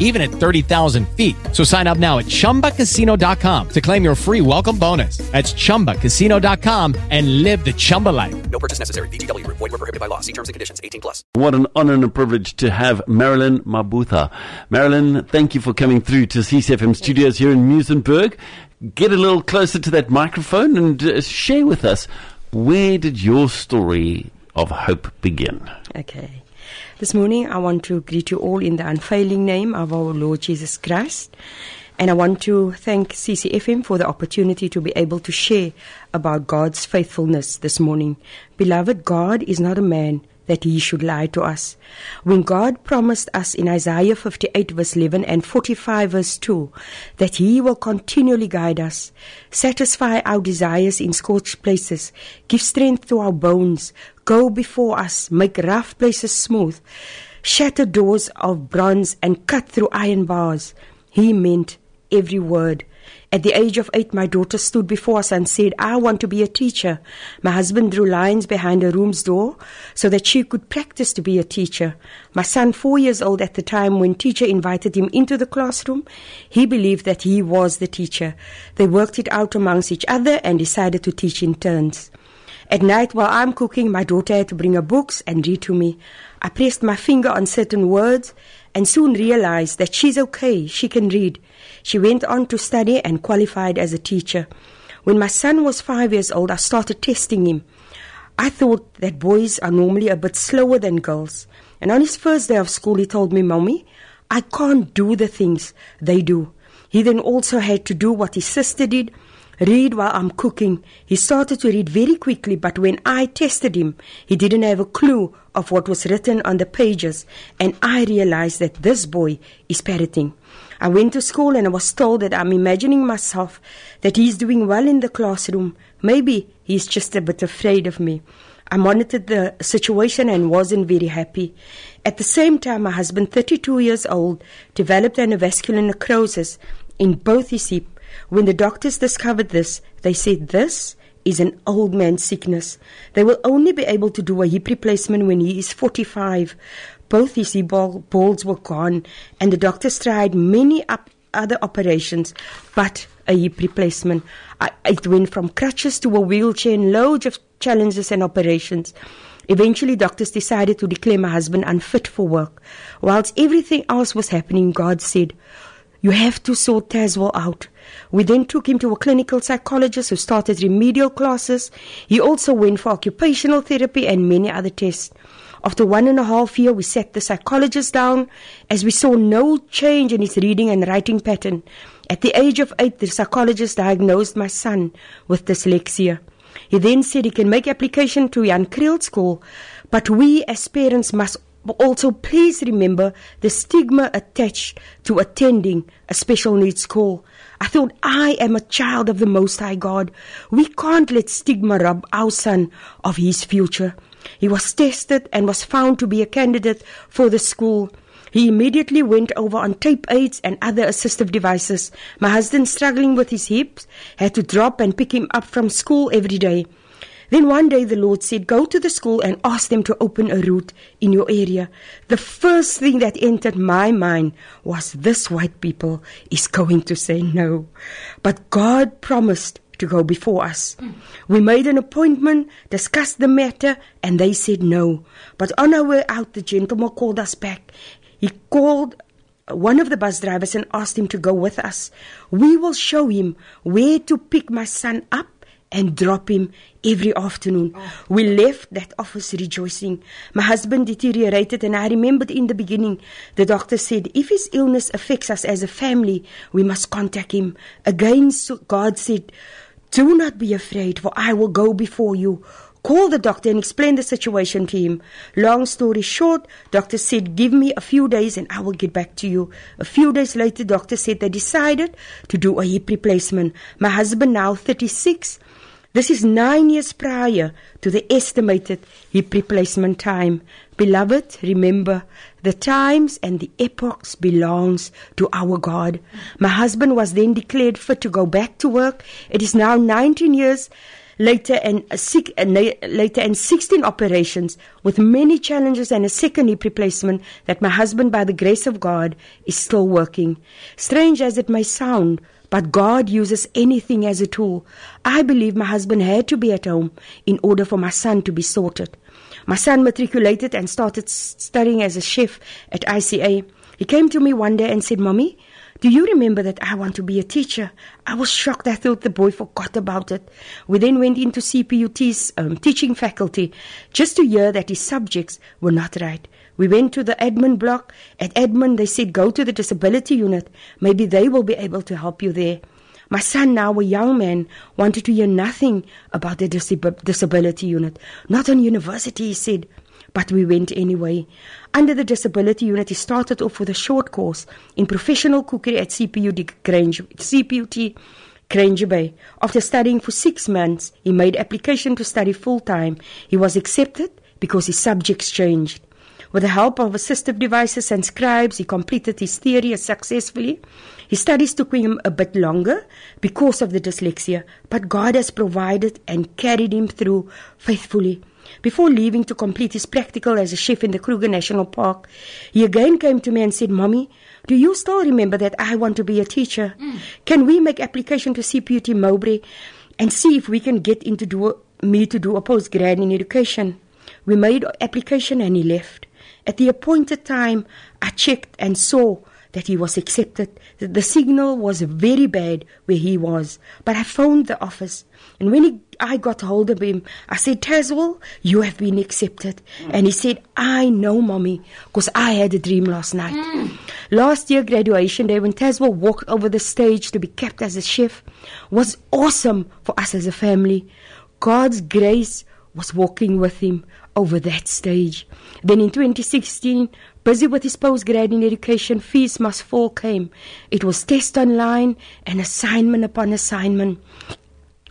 even at 30,000 feet. So sign up now at chumbacasino.com to claim your free welcome bonus. That's chumbacasino.com and live the Chumba life. No purchase necessary. VGW Group. Void were prohibited by law. See terms and conditions. 18 plus. What an honor and a privilege to have Marilyn Mabutha. Marilyn, thank you for coming through to CCFM studios here in Muizenberg. Get a little closer to that microphone and uh, share with us where did your story of hope begin? Okay. This morning, I want to greet you all in the unfailing name of our Lord Jesus Christ. And I want to thank CCFM for the opportunity to be able to share about God's faithfulness this morning. Beloved, God is not a man that he should lie to us. When God promised us in Isaiah 58 verse 11 and 45 verse 2 that he will continually guide us, satisfy our desires in scorched places, give strength to our bones, go before us, make rough places smooth, shatter doors of bronze and cut through iron bars, he meant every word. At the age of eight, my daughter stood before us and said, I want to be a teacher. My husband drew lines behind her room's door so that she could practice to be a teacher. My son, four years old at the time when teacher invited him into the classroom, he believed that he was the teacher. They worked it out amongst each other and decided to teach in turns. At night, while I'm cooking, my daughter had to bring her books and read to me. I pressed my finger on certain words and soon realized that she's okay, she can read. She went on to study and qualified as a teacher. When my son was five years old, I started testing him. I thought that boys are normally a bit slower than girls. And on his first day of school, he told me, Mommy, I can't do the things they do. He then also had to do what his sister did read while I'm cooking. He started to read very quickly, but when I tested him, he didn't have a clue of what was written on the pages, and I realized that this boy is parroting. I went to school and I was told that I'm imagining myself that he's doing well in the classroom. Maybe he's just a bit afraid of me. I monitored the situation and wasn't very happy. At the same time, my husband, 32 years old, developed an avascular necrosis in both his hip. When the doctors discovered this, they said this is an old man's sickness. They will only be able to do a hip replacement when he is 45. Both his hip balls were gone, and the doctors tried many up other operations, but a hip replacement. I, it went from crutches to a wheelchair and loads of challenges and operations. Eventually, doctors decided to declare my husband unfit for work. Whilst everything else was happening, God said, You have to sort Tazwell out. We then took him to a clinical psychologist who started remedial classes. He also went for occupational therapy and many other tests. After one and a half year, we sat the psychologist down as we saw no change in his reading and writing pattern. At the age of eight, the psychologist diagnosed my son with dyslexia. He then said he can make application to Jan Kriel School, but we as parents must also please remember the stigma attached to attending a special needs school. I thought, I am a child of the Most High God. We can't let stigma rob our son of his future. He was tested and was found to be a candidate for the school. He immediately went over on tape aids and other assistive devices. My husband, struggling with his hips, had to drop and pick him up from school every day. Then one day the Lord said, Go to the school and ask them to open a route in your area. The first thing that entered my mind was this white people is going to say no. But God promised to go before us. We made an appointment, discussed the matter, and they said no. But on our way out, the gentleman called us back. He called uh, one of the bus drivers and asked him to go with us. We will show him where to pick my son up and drop him every afternoon. Oh. We left that office rejoicing. My husband deteriorated, and I remembered in the beginning the doctor said if his illness affects us as a family, we must contact him. Again, God said, do not be afraid, for I will go before you. Call the doctor and explain the situation to him. Long story short, doctor said, give me a few days and I will get back to you. A few days later, doctor said they decided to do a hip replacement. My husband now 36. This is nine years prior to the estimated hip replacement time. Beloved, remember the times and the epochs belongs to our God. My husband was then declared fit to go back to work. It is now 19 years later and six, later and 16 operations with many challenges and a second hip replacement that my husband by the grace of God is still working. Strange as it may sound, but God uses anything as a tool. I believe my husband had to be at home in order for my son to be sorted. My son matriculated and started studying as a chef at ICA. He came to me one day and said, Mommy, do you remember that I want to be a teacher? I was shocked. I thought the boy forgot about it. We then went into CPUT's um, teaching faculty just to hear that his subjects were not right. We went to the admin block. At admin, they said, go to the disability unit. Maybe they will be able to help you there. My son, now a young man, wanted to hear nothing about the disab- disability unit. Not on university, he said. But we went anyway. Under the disability unit, he started off with a short course in professional cookery at Granger, CPUT Granger Bay. After studying for six months, he made application to study full time. He was accepted because his subjects changed. With the help of assistive devices and scribes, he completed his theory successfully. His studies took him a bit longer because of the dyslexia, but God has provided and carried him through faithfully. Before leaving to complete his practical as a chef in the Kruger National Park, he again came to me and said, Mommy, do you still remember that I want to be a teacher? Can we make application to CPUT Mowbray and see if we can get into do me to do a postgrad in education? We made application and he left. At the appointed time, I checked and saw that he was accepted. The, the signal was very bad where he was, but I phoned the office. And when he, I got hold of him, I said, Tazwell, you have been accepted. And he said, I know, mommy, because I had a dream last night. Mm. Last year, graduation day, when Tazwell walked over the stage to be kept as a chef, was awesome for us as a family. God's grace was walking with him over that stage. Then in 2016, busy with his postgrad in education, Fees Must Fall came. It was test online and assignment upon assignment.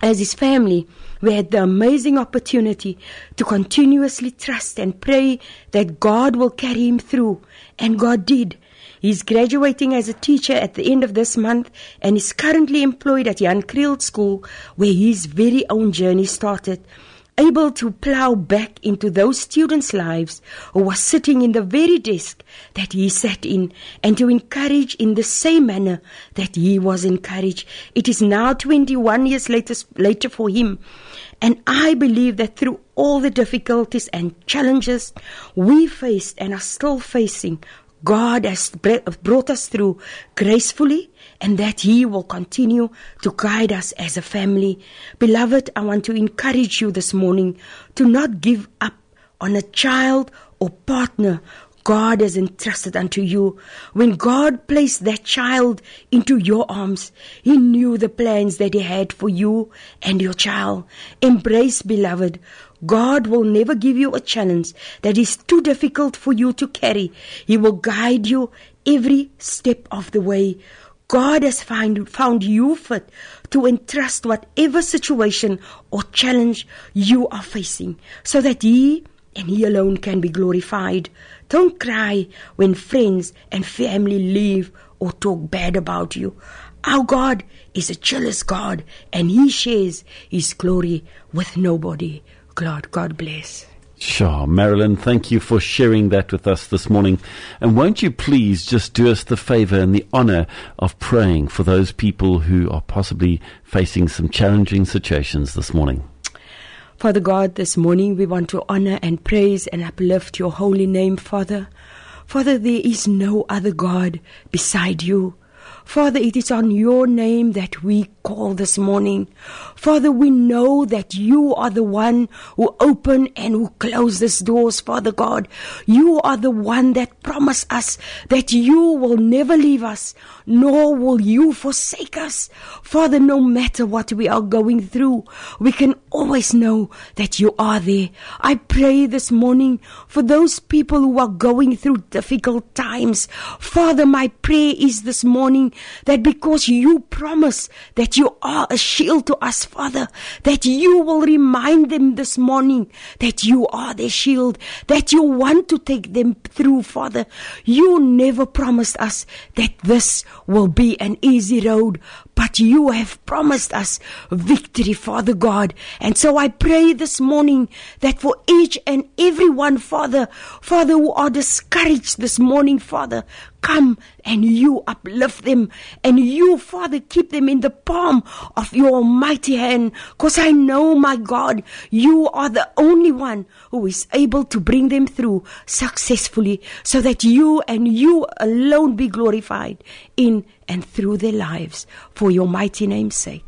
As his family, we had the amazing opportunity to continuously trust and pray that God will carry him through. And God did. He's graduating as a teacher at the end of this month and is currently employed at Jan Kriel School, where his very own journey started able to plow back into those students' lives who were sitting in the very desk that he sat in and to encourage in the same manner that he was encouraged. It is now 21 years later, later for him. And I believe that through all the difficulties and challenges we faced and are still facing, God has brought us through gracefully and that He will continue to guide us as a family. Beloved, I want to encourage you this morning to not give up on a child or partner God has entrusted unto you. When God placed that child into your arms, He knew the plans that He had for you and your child. Embrace, beloved. God will never give you a challenge that is too difficult for you to carry. He will guide you every step of the way. God has find, found you fit to entrust whatever situation or challenge you are facing so that He and He alone can be glorified. Don't cry when friends and family leave or talk bad about you. Our God is a jealous God and He shares His glory with nobody. God, God bless. Sure. Marilyn, thank you for sharing that with us this morning. And won't you please just do us the favor and the honor of praying for those people who are possibly facing some challenging situations this morning? Father God, this morning we want to honor and praise and uplift your holy name, Father. Father, there is no other God beside you. Father, it is on your name that we call this morning. Father, we know that you are the one who open and who close these doors, Father God. You are the one that promise us that you will never leave us, nor will you forsake us. Father, no matter what we are going through, we can always know that you are there. I pray this morning for those people who are going through difficult times. Father, my prayer is this morning that because you promise that you are a shield to us, Father, that you will remind them this morning that you are their shield, that you want to take them through, Father. You never promised us that this will be an easy road, but you have promised us victory, Father God. And so I pray this morning that for each and every one, Father, Father, who are discouraged this morning, Father, come and you uplift them and you, Father, keep them in the palm of your almighty hand. Cause I know, my God, you are the only one who is able to bring them through successfully so that you and you alone be glorified in and through their lives for your mighty name's sake.